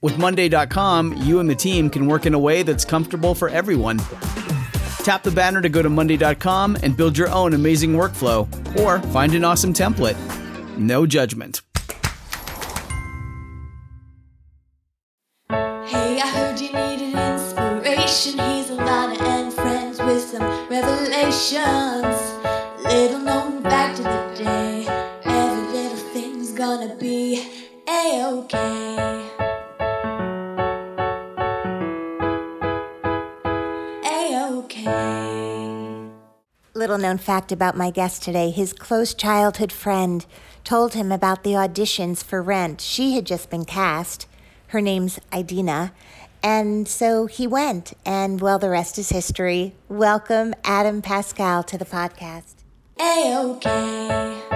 with Monday.com, you and the team can work in a way that's comfortable for everyone. Tap the banner to go to Monday.com and build your own amazing workflow or find an awesome template. No judgment. Fact about my guest today his close childhood friend told him about the auditions for Rent. She had just been cast. Her name's Idina. And so he went, and well, the rest is history. Welcome, Adam Pascal, to the podcast. A-OK. A-OK.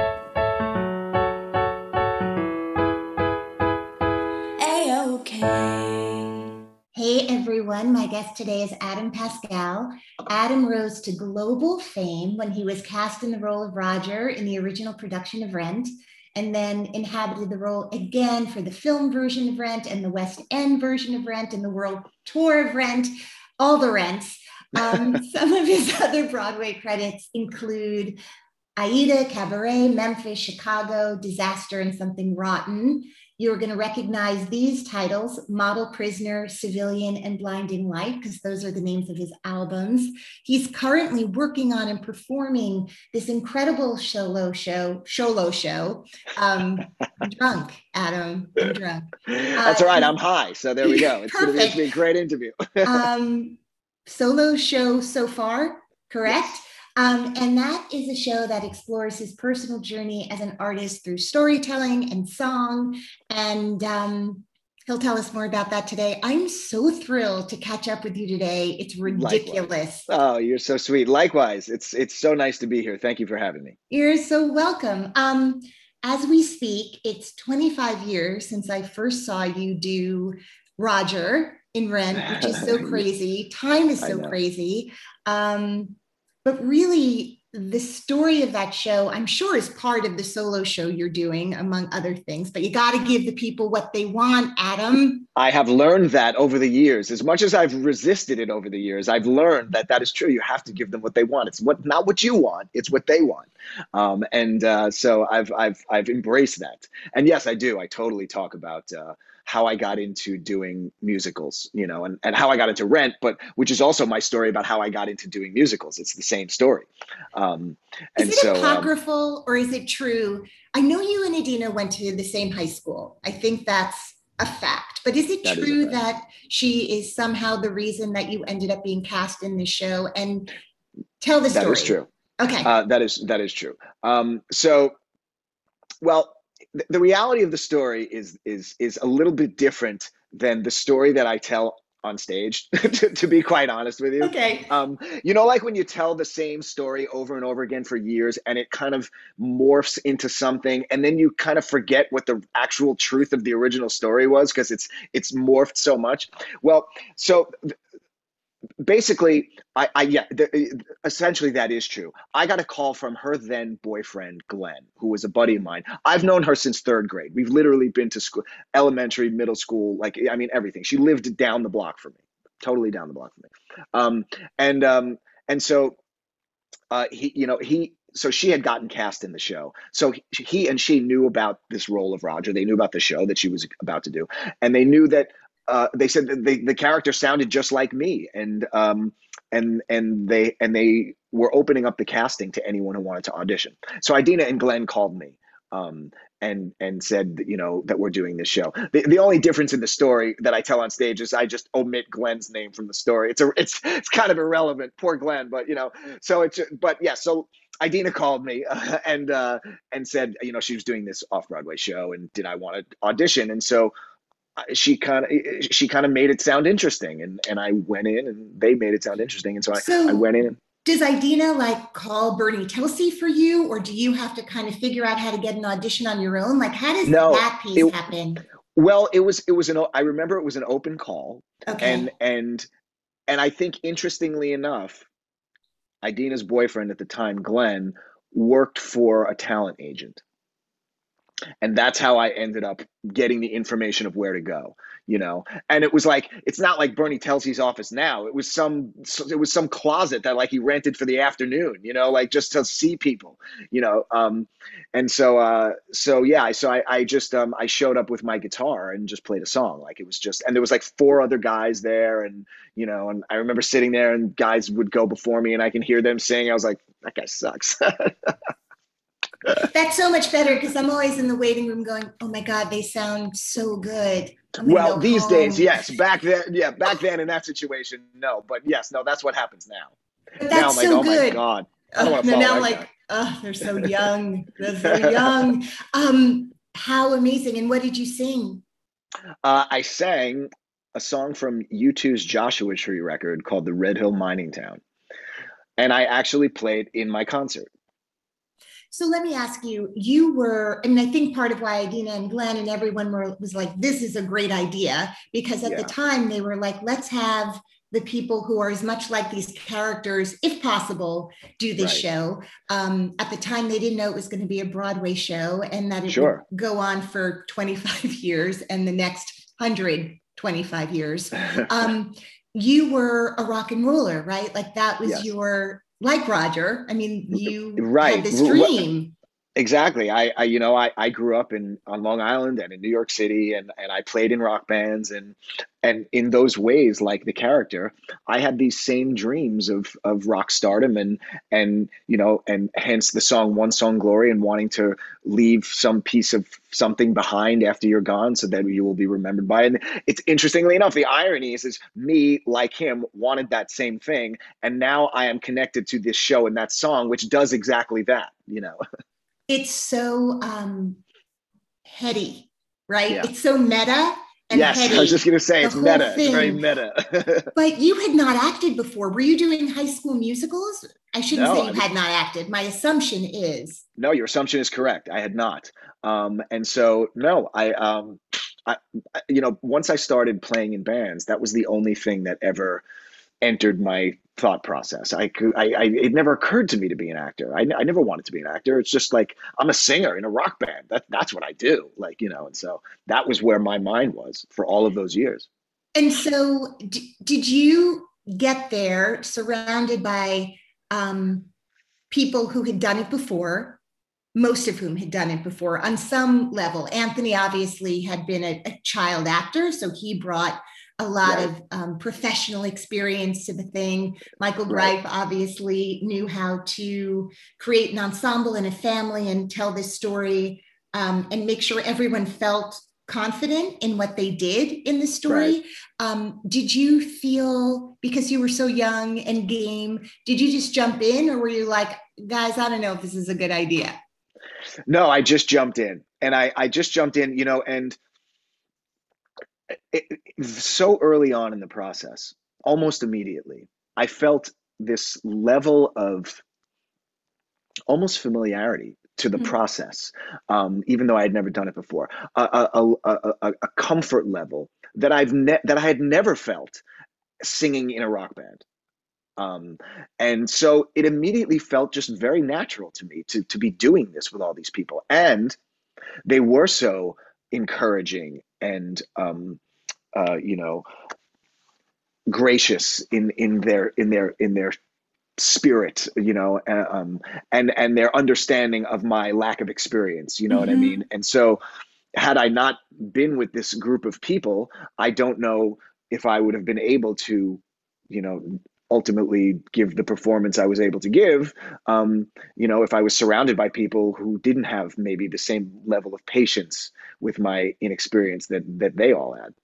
Everyone, my guest today is Adam Pascal. Adam rose to global fame when he was cast in the role of Roger in the original production of Rent, and then inhabited the role again for the film version of Rent and the West End version of Rent and the world tour of Rent, all the Rents. Um, some of his other Broadway credits include Aida, Cabaret, Memphis, Chicago, Disaster, and Something Rotten. You're going to recognize these titles Model Prisoner, Civilian, and Blinding Light, because those are the names of his albums. He's currently working on and performing this incredible solo show, solo show. Um, drunk, Adam. I'm drunk. That's uh, all right. I'm high. So there we go. It's going to be a great interview. um, solo show so far, correct? Yes. Um, and that is a show that explores his personal journey as an artist through storytelling and song. And um, he'll tell us more about that today. I'm so thrilled to catch up with you today. It's ridiculous. Likewise. Oh, you're so sweet. Likewise, it's it's so nice to be here. Thank you for having me. You're so welcome. Um, as we speak, it's 25 years since I first saw you do Roger in Rent, which is so crazy. Time is so crazy. Um, but really, the story of that show, I'm sure, is part of the solo show you're doing, among other things. But you got to give the people what they want, Adam. I have learned that over the years. As much as I've resisted it over the years, I've learned that that is true. You have to give them what they want. It's what not what you want. It's what they want. Um, and uh, so I've I've I've embraced that. And yes, I do. I totally talk about. Uh, how I got into doing musicals, you know, and, and how I got into Rent, but which is also my story about how I got into doing musicals. It's the same story. Um, and is it so, um, apocryphal um, or is it true? I know you and Idina went to the same high school. I think that's a fact. But is it that true is that she is somehow the reason that you ended up being cast in the show? And tell the story. That is true. Okay. Uh, that is that is true. Um, so, well, the reality of the story is is is a little bit different than the story that I tell on stage to, to, be quite honest with you. Okay. Um, you know like when you tell the same story over and over again for years and it kind of morphs into something and then you kind of forget what the actual truth of the original story was because it's it's morphed so much. Well so basically I, I yeah the, essentially that is true. I got a call from her then boyfriend glenn who was a buddy of mine. I've known her since third grade. We've literally been to school elementary middle school like i mean everything. She lived down the block from me totally down the block from me. Um, and um, and so uh, he you know he so she had gotten cast in the show. So he and she knew about this role of roger. They knew about the show that she was about to do. And they knew that uh, they said that the, the character sounded just like me and um, and and they and they were opening up the casting to anyone who wanted to audition so idina and glenn called me um, and and said you know that we're doing this show. The, the only difference in the story that I tell on stage is I just omit Glenn's name from the story. It's a it's it's kind of irrelevant. Poor Glenn, but you know. So it's but yeah. So Idina called me uh, and uh, and said you know she was doing this off Broadway show and did I want to audition and so she kind of eh, eh, she kind of made it sound interesting and and I went in and they made it sound interesting and so I, So- I went in Does Idina like call Bernie Telsey for you, or do you have to kind of figure out how to get an audition on your own? Like, how does No, that piece it- happen? well it was it was an I remember it was an open call Okay. and and and I think interestingly enough, Idina's boyfriend at the time, Glenn, worked for a talent agent, and that's how I ended up getting the information of where to go. You know, and it was like it's not like Bernie Telsey's office now. It was some it was some closet that like he rented for the afternoon. You know, like just to see people. You know, um, and so uh, so yeah, so I I just um I showed up with my guitar and just played a song. Like it was just and there was like four other guys there and you know, and I remember sitting there and guys would go before me and I can hear them sing. I was like, that guy sucks. That's so much better because I'm always in the waiting room going, oh my God, they sound so good. Well, go these days, yes. Back then, yeah, back then in that situation, no. But yes, no, that's what happens now. But now I'm like, so oh my. God. I don't wanna no, now I'm like, oh, they're so young. They're so young. Um, how amazing. And what did you sing? Uh, I sang a song from U2's Joshua Tree record called The Red Hill Mining Town. And I actually played in my concert. So let me ask you, you were, and I think part of why Idina and Glenn and everyone were was like, this is a great idea, because at the time they were like, let's have the people who are as much like these characters, if possible, do this Right. show. Um, at the time, they didn't know it was going to be a Broadway show and that it Sure. would go on for 25 years and the next 125 years. Um, you were a rock and roller, right? Like that was Yes. your, like Roger. I mean, you Right. had this dream. Exactly. I, I you know, I, I grew up in on Long Island and in New York City and, and I played in rock bands and and in those ways, like the character, I had these same dreams of of rock stardom and and you know, and hence the song One Song Glory and wanting to leave some piece of something behind after you're gone so that you will be remembered by it. And it's interestingly enough, the irony is is me, like him, wanted that same thing. And now I am connected to this show and that song, which does exactly that, you know. it's so um heady, right? Yeah. It's so meta and yes, heady. I was just gonna say The it's meta. It's very meta. but you had not acted before. Were you doing high school musicals? I shouldn't No, say I you mean- had not acted. My assumption is no, your assumption is correct. I had not, um, and so no, I, um, I, I- you know, once I started playing in bands, that was the only thing that ever entered my thought process. I could, I, I it never occurred to me to be an actor. I, I never wanted to be an actor. It's just like I'm a singer in a rock band. That that's what I do. Like you know, and so that was where my mind was for all of those years. and so d- did you get there surrounded by um people who had done it before most of whom had done it before on some level anthony obviously had been a, a child actor so he brought a lot Right. of um, professional experience to the thing. Michael Right. greif obviously knew how to create an ensemble and a family and tell this story um, and make sure everyone felt confident in what they did in the story. Um, did you feel because you were so young and game did you just jump in or were you like guys i don't know if this is a good idea No, I just jumped in, and I I just jumped in, you know, and it, it- so early on in the process, almost immediately, I felt this level of almost familiarity to the Mhm. process, um, even though I had never done it before. A, a, a- a comfort level that I've ne- that I had never felt singing in a rock band. Um, and so it immediately felt just very natural to me to to be doing this with all these people, and they were so encouraging and um, uh, you know gracious in in their in their in their spirit you know uh, um and and their understanding of my lack of experience you know what i Mhm. mean and so had i not been with this group of people i don't know if i would have been able to you know ultimately give the performance I was able to give, um, you know, if I was surrounded by people who didn't have maybe the same level of patience with my inexperience that that they all had.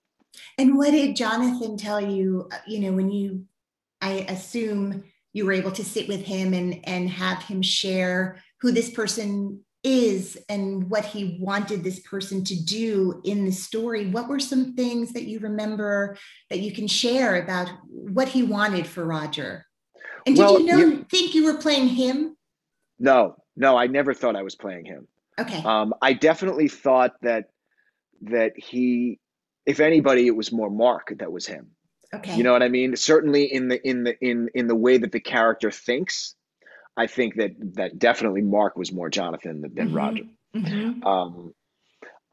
And what did Jonathan tell you? Uh, you know, when you, I assume you were able to sit with him and and have him share who this person is and what he wanted this person to do in the story. What were some things that you remember that you can share about what he wanted for Roger? And did well, you know you, think you were playing him? No, no, I never thought I was playing him. Okay. Um, I definitely thought that that he, if anybody, it was more Mark that was him. Okay. You know what I mean? Certainly in the in the in in the way that the character thinks, I think that that definitely Mark was more Jonathan than, mm-hmm. Roger. Mm-hmm. Um,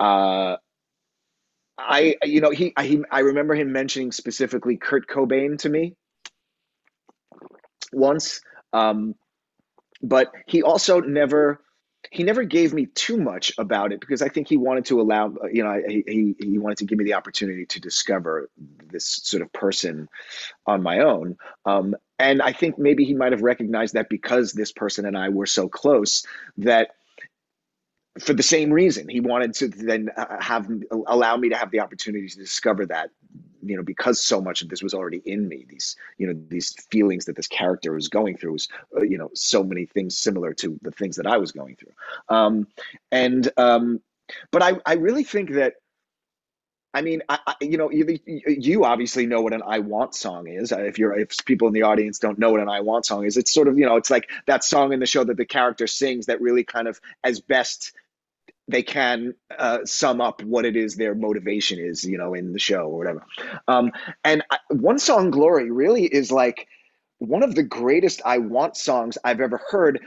uh, I you know he I, he I remember him mentioning specifically Kurt Cobain to me once, um, but he also never he never gave me too much about it because I think he wanted to allow, you know, he, he, he wanted to give me the opportunity to discover this sort of person on my own. Um, and I think maybe he might have recognized that because this person and I were so close that for the same reason he wanted to then uh, have allow me to have the opportunity to discover that you know because so much of this was already in me these you know these feelings that this character was going through was uh, you know so many things similar to the things that i was going through. Um and um but i i really think that I mean, I, I, you know, you, you obviously know what an "I Want" song is. Uh, if you're, if people in the audience don't know what an "I Want" song is, it's sort of, you know, it's like that song in the show that the character sings that really kind of, as best they can uh, sum up what it is their motivation is, you know, in the show or whatever. Um, and I, one song, "Glory," really is like one of the greatest "I Want" songs I've ever heard.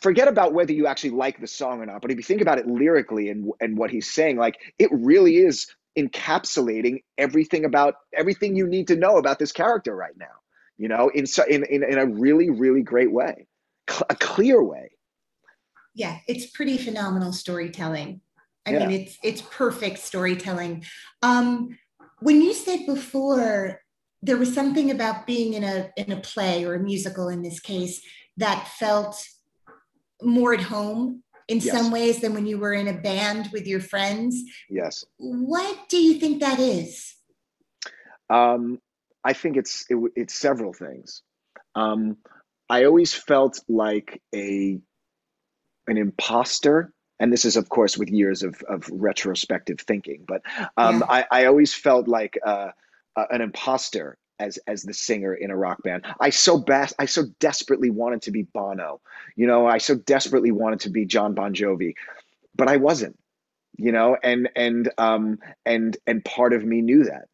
Forget about whether you actually like the song or not, but if you think about it lyrically and and what he's saying, like it really is encapsulating everything about everything you need to know about this character right now. You know, in in in, in a really really great way, a clear way yeah, it's pretty phenomenal storytelling. I yeah. mean, it's it's perfect storytelling. Um, when you said before there was something about being in a in a play or a musical in this case that felt more at home in yes. some ways than when you were in a band with your friends. Yes. What do you think that is? Um, I think it's it, it's several things. Um, I always felt like a an imposter and this is of course with years of, of retrospective thinking but um, yeah. I, I always felt like uh, uh, an imposter as as the singer in a rock band. I so best i so desperately wanted to be bono you know? I so desperately wanted to be john bon jovi but i wasn't you know? And and um and and part of me knew that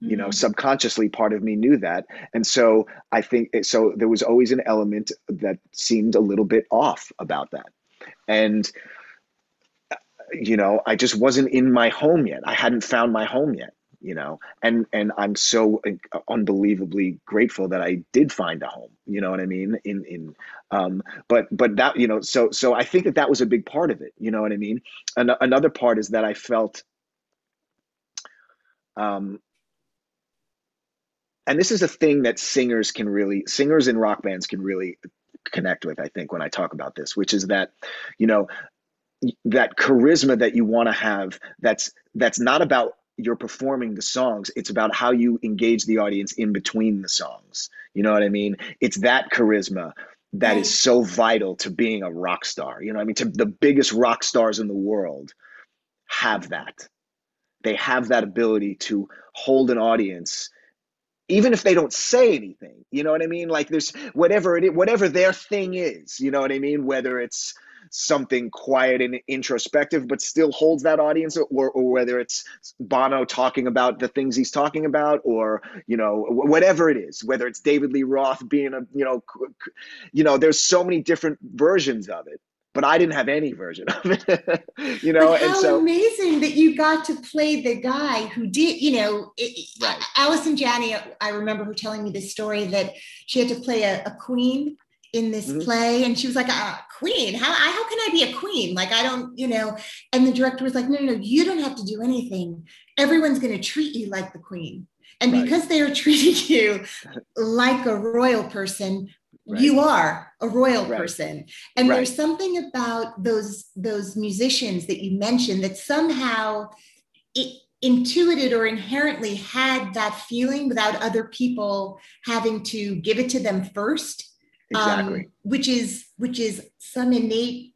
you know? Mm-hmm. subconsciously part of me knew that. And so i think so there was always an element that seemed a little bit off about that. And you know i just wasn't in my home yet. I hadn't found my home yet you know and and i'm so unbelievably grateful that i did find a home you know what i mean in in um but but that you know so so i think that that was a big part of it you know what i mean? And another part is that i felt um and this is a thing that singers can really singers in rock bands can really connect with, I think, when I talk about this, which is that, you know, that charisma that you want to have that's that's not about you're performing the songs it's about how you engage the audience in between the songs. You know what i mean? It's that charisma that is so vital to being a rock star. You know i mean? To the biggest rock stars in the world have that. They have that ability to hold an audience even if they don't say anything. You know what i mean? Like there's whatever it is, whatever their thing is you know what i mean? Whether it's something quiet and introspective but still holds that audience or, or whether it's bono talking about the things he's talking about or you know whatever it is whether it's david lee roth being a you know you know there's so many different versions of it but I didn't have any version of it, you know. But how and so amazing that you got to play the guy who did, you know, it, right. Allison Janney. I remember her telling me this story that she had to play a, a queen in this mm-hmm. play, and she was like, "A queen? How how can I be a queen? Like I don't, you know." And the director was like, "No, no, no, you don't have to do anything. Everyone's going to treat you like the queen." And Right. because they are treating you like a royal person, you are a royal Right. person. And Right. there's something about those those musicians that you mentioned that somehow it intuited or inherently had that feeling without other people having to give it to them first exactly. um, which is which is some innate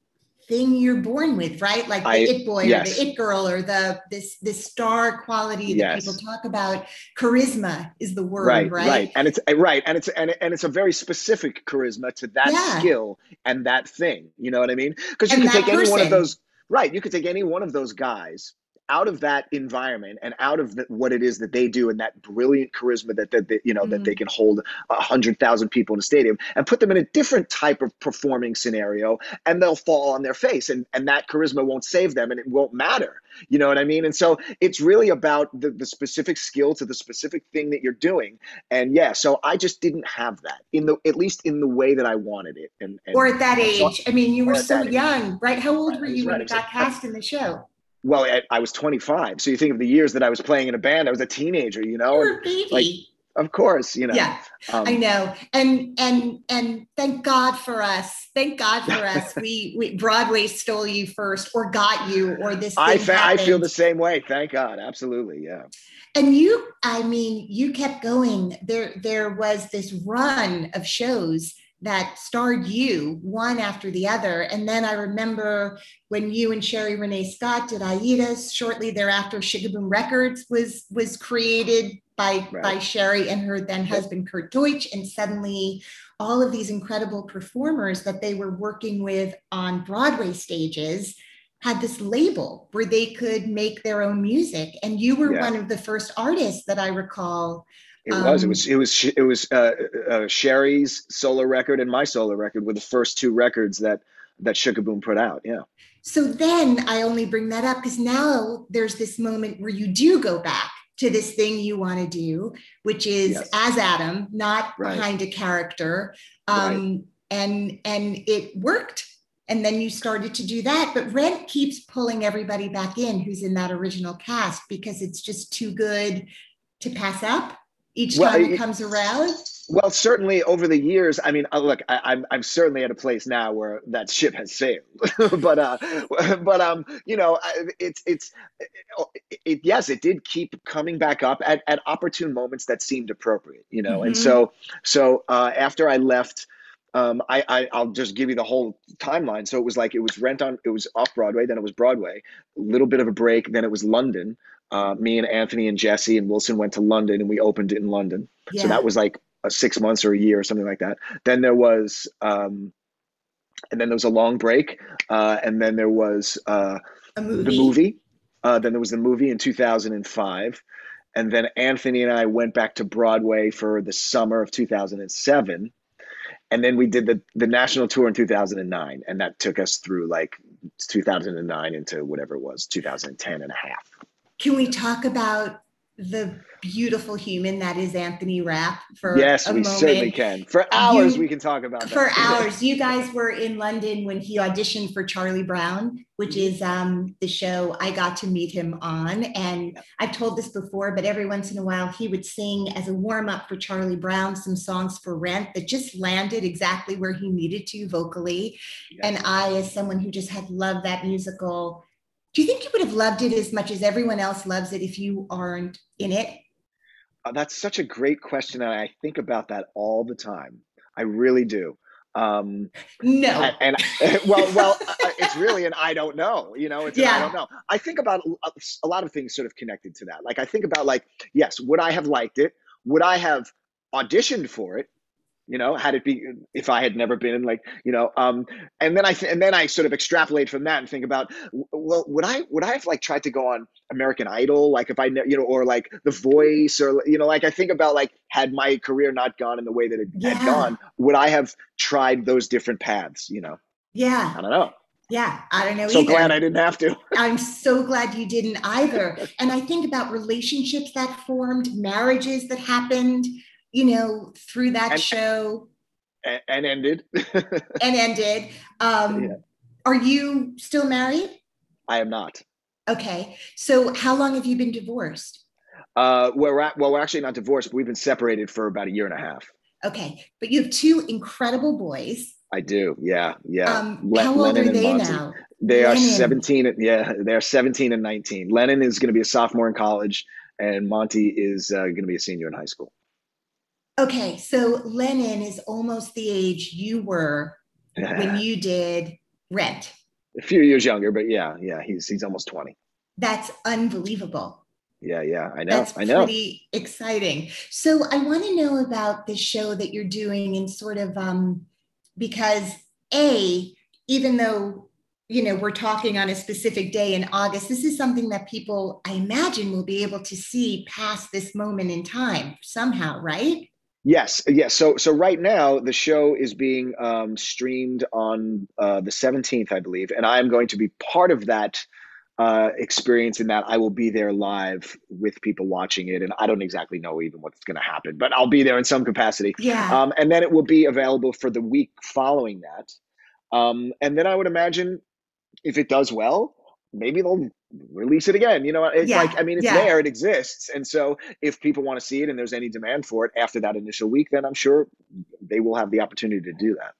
thing you're born with, right? Like the I- it boy yes. or the it girl or the this this star quality that Yes. people talk about. Charisma is the word, right, right? right, and it's right, and it's and, and it's a very specific charisma to that Yeah. skill and that thing. You know what I mean? Because you And that take any one of those. Right, you could take any one of those guys out of that environment and out of the, what it is that they do and that brilliant charisma that that, that you know that Mhm. they can hold a hundred thousand people in a stadium and put them in a different type of performing scenario and they'll fall on their face and and that charisma won't save them and it won't matter you know what i mean and so it's really about the, the specific skill to the specific thing that you're doing and yeah so i just didn't have that in the at least in the way that i wanted it and, and Or at that and so- age. I mean, you were so that age. young, right? How old were you when right, you got exactly. cast in the show? Well I, I was 25 so you think of the years that i was playing in a band i was a teenager you know and a baby. like, of course you know yeah, um, I know. And and and thank God for us. Thank God for us. we, we Broadway stole you first or got you or this I, fa- I feel the same way thank god absolutely yeah and you i mean you kept going there there was this run of shows that starred you one after the other and then i remember when you and Sherie Rene Scott did aidas shortly thereafter Sh-K-Boom records was was created by Right. by sherry and her then husband kurt deutsch and suddenly all of these incredible performers that they were working with on broadway stages had this label where they could make their own music and you were Yeah. one of the first artists that i recall It was. It Um, was. It was. It was. Uh, uh, Sherie's solo record and my solo record were the first two records that that Sh-K-Boom put out. Yeah. so then i only bring that up because now there's this moment where you do go back to this thing you want to do which is Yes. as adam not Right. behind a character um, and and it worked and then you started to do that but rent keeps pulling everybody back in who's in that original cast because it's just too good to pass up each Well, time it comes around Well, certainly over the years. I mean, uh, look, I, I'm I'm certainly at a place now where that ship has sailed. but uh, but um, you know, it's it's it, it, yes, it did keep coming back up at at opportune moments that seemed appropriate. You know, and Mhm. so so uh, after I left. Um, I, I I'll just give you the whole timeline. So it was like it was rent on it was off Broadway, then it was Broadway, a little bit of a break, then it was London. Uh, me and Anthony and Jesse and Wilson went to London and we opened it in London. yeah So that was like a six months or a year or something like that. Then there was, um, and then there was a long break, uh, and then there was uh, movie, the movie. Uh, then there was the movie in 2005, and then Anthony and I went back to Broadway for the summer of 2007, and then we did the the national tour in 2009, and that took us through like 2009 into whatever it was 2010 and a half. Can we talk about the beautiful human that is Anthony Rapp for yes, we moment? certainly can. For hours, You- we can talk about that. For hours, you guys were in London when he auditioned for Charlie Brown, which Mm-hmm. is um, the show I got to meet him on. And I've told this before, but every once in a while, he would sing as a warm up for Charlie Brown some songs for Rent that just landed exactly where he needed to vocally. And I, as someone who just had loved that musical, do you think you would have loved it as much as everyone else loves it if you aren't in it? Uh, that's such a great question, and I think about that all the time. I really do. Um, No. and, and well, well, uh, it's really an I don't know. You know, it's an I don't know. I think about a- a lot of things sort of connected to that. Like I think about like, yes, would I have liked it? Would I have auditioned for it? You know, had it be if I had never been like, you know, um, and then I th- and then I sort of extrapolate from that and think about, well, would I would I have like tried to go on American Idol, like if I, ne- you know, or like The Voice, or you know, like I think about like had my career not gone in the way that it Yeah. had gone, would I have tried those different paths? You know, Yeah. I don't know. Yeah. I don't know So either. glad I didn't have to. I'm so glad you didn't either. And I think about relationships that formed, marriages that happened, you know, through that And- show and, and ended. and ended. Um, Yeah. Are you still married? I am not. Okay. So how long have you been divorced? Uh, we're at, well, we're actually not divorced, but we've been separated for about a year and a half. Okay, but you have two incredible boys. I do. Yeah, yeah. Um, Le- how old Lennon are they now? They are 17. and- Yeah, they're 17 and 19. Lennon is going to be a sophomore in college, and Monty is uh, going to be a senior in high school. Okay, so Lennon is almost the age you were when you did Rent. a few years younger, but yeah, yeah, he's he's almost 20. That's unbelievable. Yeah, yeah, I know, That's I know. pretty exciting. So I want to know about the show that you're doing and sort of um because a even though you know we're talking on a specific day in August, this is something that people I imagine will be able to see past this moment in time somehow, right? Yes, yes. So so right now the show is being um, streamed on uh, the 17th, I believe, and I am going to be part of that uh, experience in that I will be there live with people watching it, and I don't exactly know even what's going to happen, but I'll be there in some capacity. Yeah. Um, and then it will be available for the week following that. Um, and then I would imagine if it does well, maybe they'll release it again. You know, it's Yeah, like, I mean, it's yeah. there, it exists. And so if people want to see it and there's any demand for it after that initial week, then I'm sure they will have the opportunity to do that.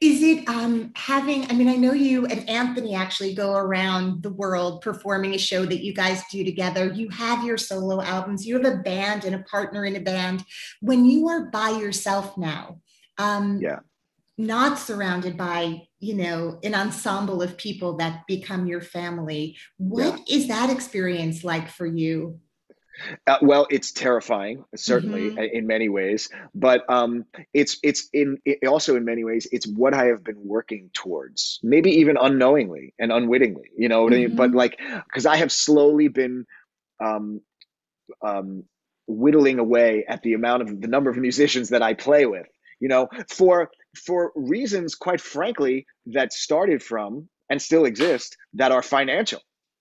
Is it um, having, I mean, I know you and Anthony actually go around the world performing a show that you guys do together. You have your solo albums, you have a band and a partner in a band. When you are by yourself now, um, Yeah. Not surrounded by, you know, an ensemble of people that become your family, what is that experience like for you? Uh, well, it's terrifying, certainly Mhm. uh, in many ways, but um, it's it's in it also in many ways it's what I have been working towards, maybe even unknowingly and unwittingly, you know what I mean? But Mhm. like, because I have slowly been um, um, whittling away at the amount of the number of musicians that I play with, you know, for for reasons, quite frankly, that started from and still exist that are financial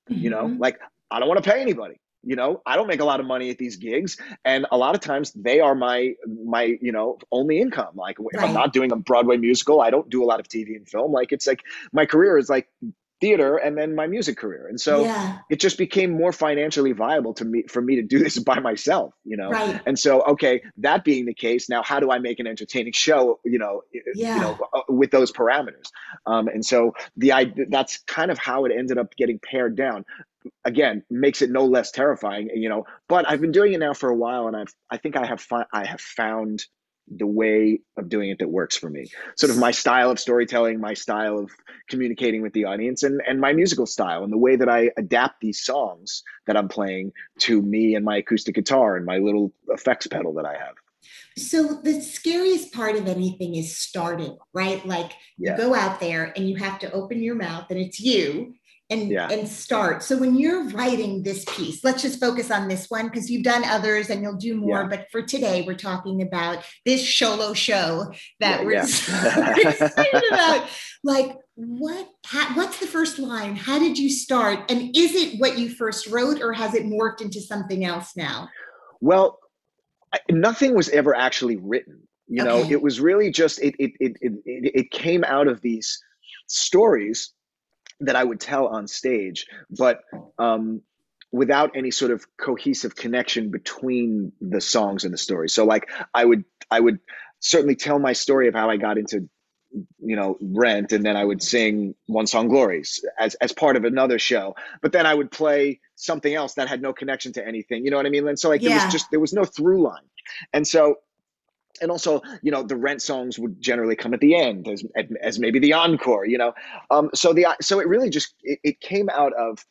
you know? Mhm. like i don't want to pay anybody you know? I don't make a lot of money at these gigs and a lot of times they are my my you know only income. Like if i'm not doing a broadway musical i don't do a lot of tv and film. Like it's like my career is like theater and then my music career. And so yeah, it just became more financially viable to me for me to do this by myself you know? Right. and so okay that being the case now how do i make an entertaining show you know Yeah. you know uh, with those parameters? Um, and so the i that's kind of how it ended up getting pared down. Again makes it no less terrifying you know but i've been doing it now for a while and i've i think i have fi- i have found the way of doing it that works for me sort of my style of storytelling my style of communicating with the audience and and my musical style and the way that i adapt these songs that i'm playing to me and my acoustic guitar and my little effects pedal that i have So the scariest part of anything is starting, right? Like Yeah. you go out there and you have to open your mouth and it's you and Yeah. and start. So when you're writing this piece, let's just focus on this one because you've done others and you'll do more. Yeah. But for today, we're talking about this Sholo show that Yeah, we're, excited about. Like what? How, what's the first line? How did you start? And is it what you first wrote, or has it morphed into something else now? Well, I, nothing was ever actually written. You know, it was really just it, it it it it came out of these stories that I would tell on stage, but um, without any sort of cohesive connection between the songs and the story. So, like, I would I would certainly tell my story of how I got into you know rent and then i would sing one song glories as, as part of another show but then i would play something else that had no connection to anything you know what i mean? And so like there was just there was no through line. And so and also you know the rent songs would generally come at the end as, as maybe the encore you know um so the so it really just it, it came out of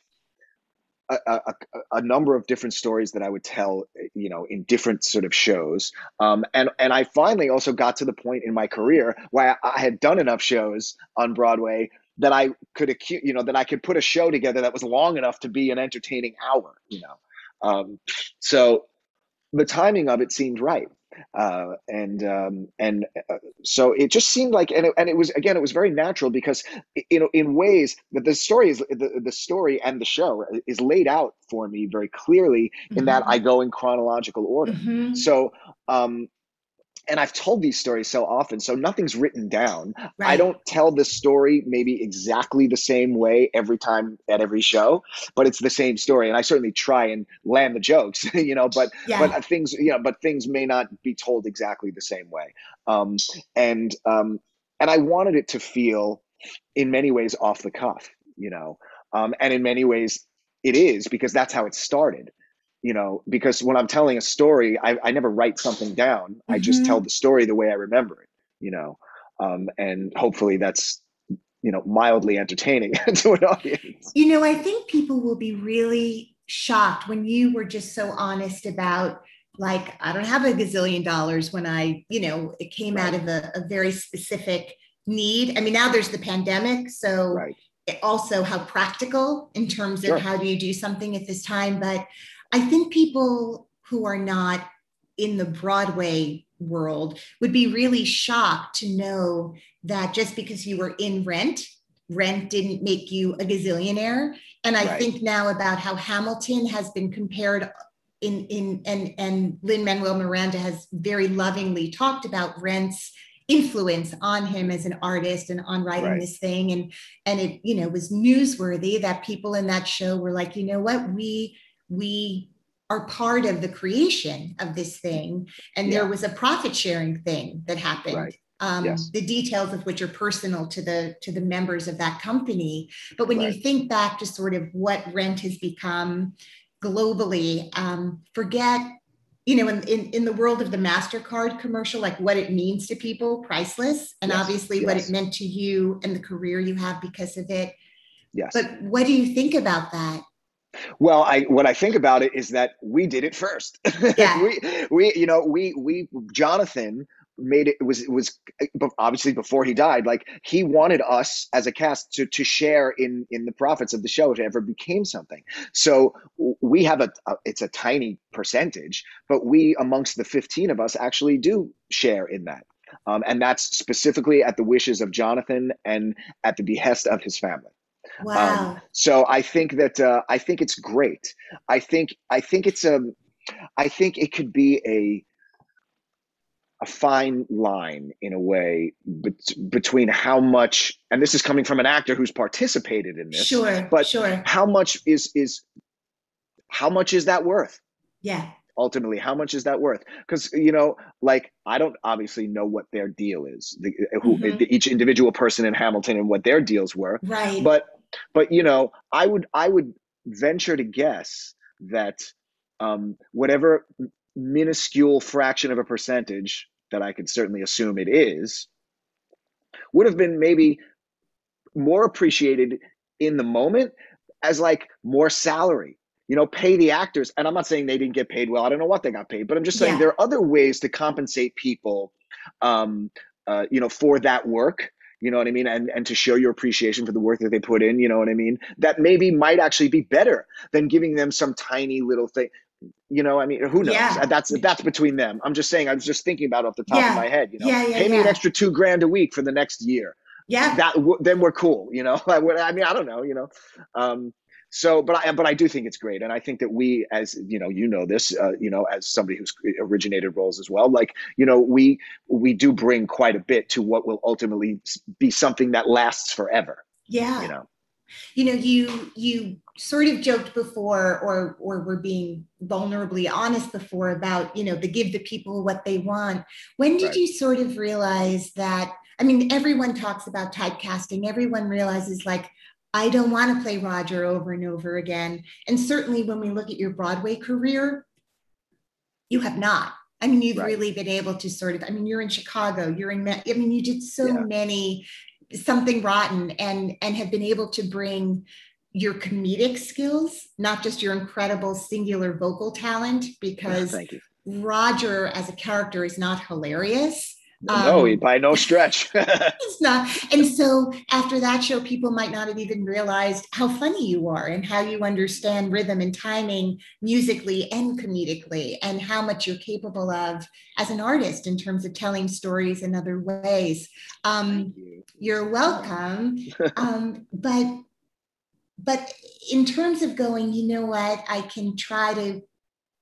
a, a, a- number of different stories that I would tell, you know, in different sort of shows. Um, and and I finally also got to the point in my career where I, I had done enough shows on Broadway that I could you know, that I could put a show together that was long enough to be an entertaining hour, you know. Um, so the timing of it seemed right. Uh, and um, and uh, so it just seemed like, and it, and it was again, it was very natural because you know, in ways that the story is the, the story and the show is laid out for me very clearly in that I go in chronological order. Mhm. So, um, and I've told these stories so often, so nothing's written down. Right. I don't tell the story maybe exactly the same way every time at every show, but it's the same story. And I certainly try and land the jokes, you know, but Yeah. but things, you know, but things may not be told exactly the same way. Um, and um, and I wanted it to feel, in many ways, off the cuff, you know, um, and in many ways, it is because that's how it started you know because when i'm telling a story i, I never write something down i just Mhm. tell the story the way i remember it you know um, and hopefully that's you know mildly entertaining to an audience You know, I think people will be really shocked when you were just so honest about, like, I don't have a gazillion dollars when I, you know, it came out of a, a very specific need. I mean, now there's the pandemic. So right it- also how practical in terms of Sure. how do you do something at this time. But I think people who are not in the Broadway world would be really shocked to know that just because you were in rent, rent didn't make you a gazillionaire. And I Right. think now about how Hamilton has been compared in in and and Lin Manuel Miranda has very lovingly talked about rent's influence on him as an artist and on writing Right. this thing and and it you know was newsworthy that people in that show were like you know what we we are part of the creation of this thing. And there was a profit sharing thing that happened. Right. um, Yes. the details of which are personal to the to the members of that company. But when you think back to sort of what rent has become globally um, forget you know in, in in the world of the mastercard commercial like what it means to people priceless. And Yes, obviously what it meant to you and the career you have because of it. Yes. But what do you think about that well i what i think about it is that we did it first. Yeah. we we you know we we jonathan made it, it was it was obviously before he died like he wanted us as a cast to to share in in the profits of the show if it ever became something. So we have a, a it's a tiny percentage but we amongst the 15 of us actually do share in that. Um, and that's specifically at the wishes of jonathan and at the behest of his family wow. so I think that uh, I think it's great. I think I think it's a I think it could be a a fine line in a way bet- between how much and this is coming from an actor who's participated in this sure but sure. how much is is how much is that worth? Yeah. Ultimately how much is that worth? Because you know like i don't obviously know what their deal is the, who, Mhm. the, each individual person in hamilton and what their deals were right. but but you know i would i would venture to guess that um, whatever minuscule fraction of a percentage that i could certainly assume it is would have been maybe more appreciated in the moment as like more salary you know pay the actors and i'm not saying they didn't get paid well i don't know what they got paid but i'm just saying Yeah. there are other ways to compensate people um, uh, you know for that work you know what i mean? And and to show your appreciation for the work that they put in you know what i mean? That maybe might actually be better than giving them some tiny little thing. You know i mean who knows? Yeah. that's that's between them. I'm just saying i was just thinking about it off the top Yeah. of my head you know? Yeah, pay me an extra two grand a week for the next year. Yeah. That w- then we're cool you know? I, I mean i don't know you know? Um so but i but i do think it's great. And i think that we as you know you know this uh, you know as somebody who's originated roles as well like you know we we do bring quite a bit to what will ultimately be something that lasts forever yeah. you know? You know you you sort of joked before or or were being vulnerably honest before about you know the give the people what they want. When did Right. you sort of realize that i mean everyone talks about typecasting. Everyone realizes like i don't want to play roger over and over again and certainly when we look at your broadway career you have not i mean you've Right. really been able to sort of i mean you're in chicago you're in i mean you did so Yeah. many something rotten and and have been able to bring your comedic skills not just your incredible singular vocal talent because you roger as a character is not hilarious no Um, by no stretch it's not and so after that show people might not have even realized how funny you are and how you understand rhythm and timing musically and comedically and how much you're capable of as an artist in terms of telling stories in other ways um, you. you're welcome. um, but but in terms of going, you know what, I can try to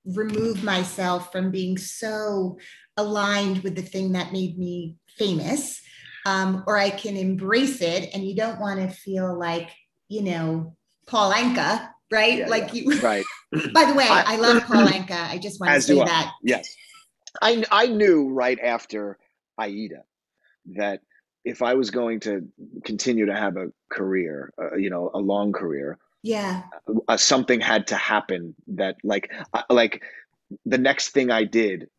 remove myself from being so aligned with the thing that made me famous, um, or I can embrace it. And you don't want to feel like, you know, Paul Anka, right? Yeah, like yeah. you. Right. By the way, I- I, love Paul Anka. I just want to say I. that. Yes. I I knew right after Aida that if I was going to continue to have a career, uh, you know, a long career, Yeah. uh, something had to happen that like uh, like the next thing I did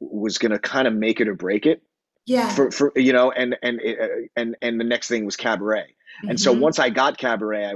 was going to kind of make it or break it Yeah. for for you know and and uh, and and the next thing was cabaret. And so Mhm. once I got cabaret, I,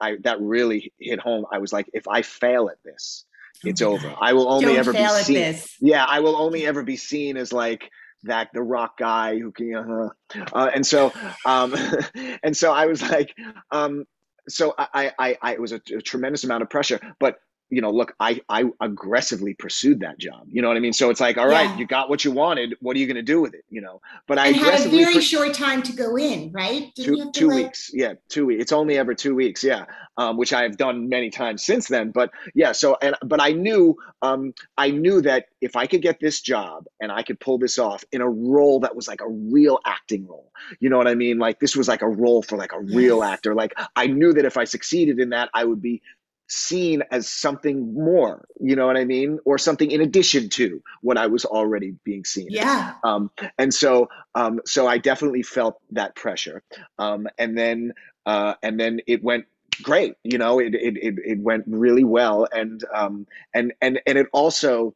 I that really hit home. I was like, if I fail at this, it's Oh over. God. I will only Don't ever be at seen. this. Yeah, I will only ever be seen as like that the rock guy who can. Uh, uh, and so, um, and so I was like, um, so I, I, I, it was a, a tremendous amount of pressure, but. You know, look, I I aggressively pursued that job. You know what I mean? So it's like, all right, Yeah. you got what you wanted. What are you going to do with it? You know, but I had a very short time to go in, right? Didn't you two have to, two like- weeks yeah two weeks it's only ever two weeks yeah um, which i've done many times since then but yeah so and but i knew um, i knew that if i could get this job and i could pull this off in a role that was like a real acting role you know what i mean like this was like a role for like a real Yes. actor like i knew that if i succeeded in that i would be seen as something more you know what i mean or something in addition to what i was already being seen Yeah. um, and so um, so I definitely felt that pressure. Um, and then uh, and then it went great. You know, it it it, it went really well. And um, and and and it also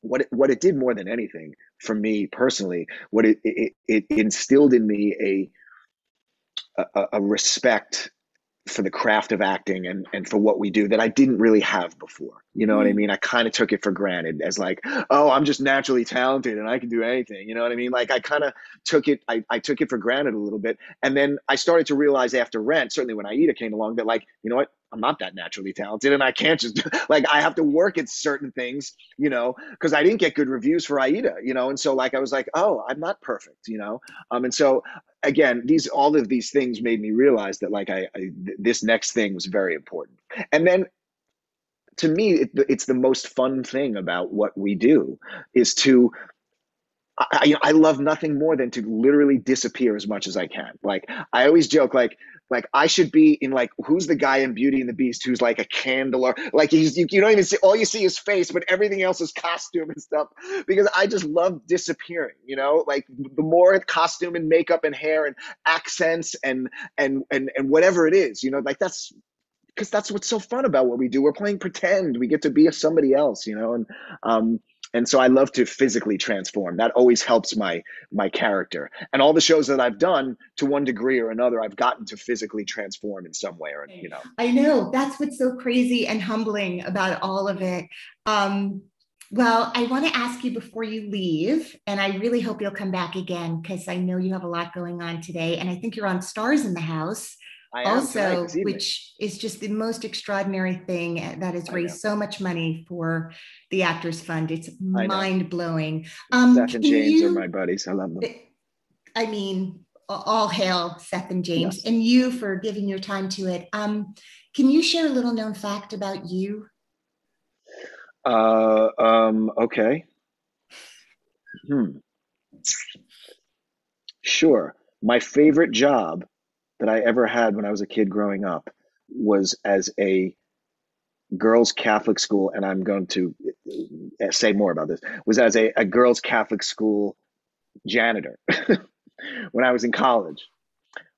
what it, what it did more than anything for me personally, what it it, it instilled in me a a, a respect for the craft of acting and, and for what we do that I didn't really have before. You know what I Mm. mean? I kind of took it for granted as like, oh, I'm just naturally talented and I can do anything. You know what I mean? Like I kind of took it, I, I took it for granted a little bit. And then I started to realize after Rent, certainly when Aida came along, that like, you know what? I'm not that naturally talented and I can't just like I have to work at certain things, you know, because I didn't get good reviews for Aida, you know, and so like I was like, oh, I'm not perfect, you know, um, and so again, these all of these things made me realize that like I, I this next thing was very important, and then to me, it, it's the most fun thing about what we do is to. I, I- love nothing more than to literally disappear as much as I can. Like I always joke, like like I should be in like who's the guy in Beauty and the Beast who's like a candle or like he's you, you don't even see all you see his face, but everything else is costume and stuff. Because I just love disappearing, you know, like the more costume and makeup and hair and accents and and and and whatever it is, you know, like that's because that's what's so fun about what we do. We're playing pretend. We get to be somebody else, you know, and um and so I love to physically transform. That always helps my my character. And all the shows that I've done, to one degree or another, I've gotten to physically transform in some way, or you know. I know that's what's so crazy and humbling about all of it. Um, well, I want to ask you before you leave, and I really hope you'll come back again because I know you have a lot going on today. And I think you're on Stars in the House I also, which is just the most extraordinary thing that has raised so much money for the Actors Fund. It's mind blowing. Um, Seth and James you- are my buddies. I love them. I mean, all hail Seth and James, Yes. and you for giving your time to it. Um, can you share a little known fact about you? Uh, um, okay. Hmm. Sure. My favorite job that I ever had when I was a kid growing up was as a girls' Catholic school, and I'm going to uh, say more about this, was as a, a girls' Catholic school janitor when I was in college.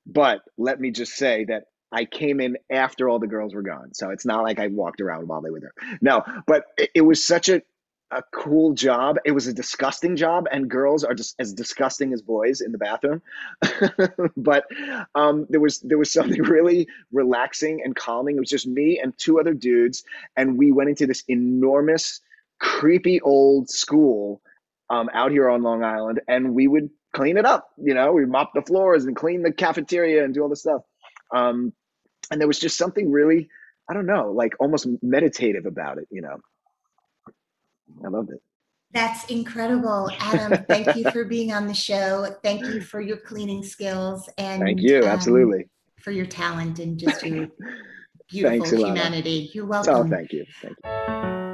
But let me just say that I came in after all the girls were gone. So it's not like I walked around while they were there. No, but it, it was such a, a cool job. It was a disgusting job, and girls are just as disgusting as boys in the bathroom. but um, there was there was something really relaxing and calming. It was just me and two other dudes, and we went into this enormous, creepy old school um, out here on Long Island, and we would clean it up. You know, we mop the floors and clean the cafeteria and do all this stuff. Um, and there was just something really, I don't know, like almost meditative about it. You know, I loved it. That's incredible, Adam. thank you for being on the show. Thank you for your cleaning skills and Thank you. um, Absolutely. for your talent and just your Thanks, beautiful Ilana. humanity. You're Oh, welcome. thank you. Thank you.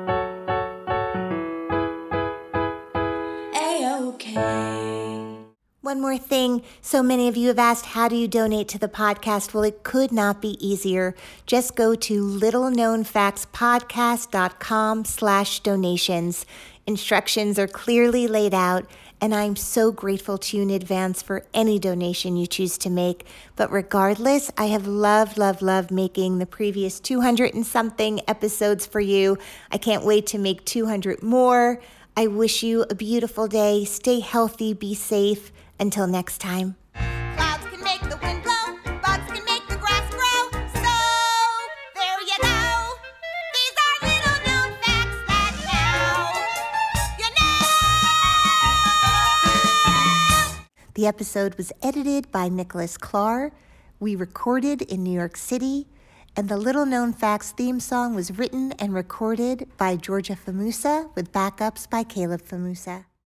One more thing. So many of you have asked, how do you donate to the podcast? Well, it could not be easier. Just go to littleknownfactspodcast.com slash donations. Instructions are clearly laid out, and I'm so grateful to you in advance for any donation you choose to make. But regardless, I have loved, loved, loved making the previous 200 and something episodes for you. I can't wait to make 200 more. I wish you a beautiful day. Stay healthy, be safe. Until next time. Clouds can make the wind blow, bugs can make the grass grow. So, there you go. These are little known facts that now you know. The episode was edited by Nicholas Clark. We recorded in New York City. And the Little Known Facts theme song was written and recorded by Georgia Famusa with backups by Caleb Famusa.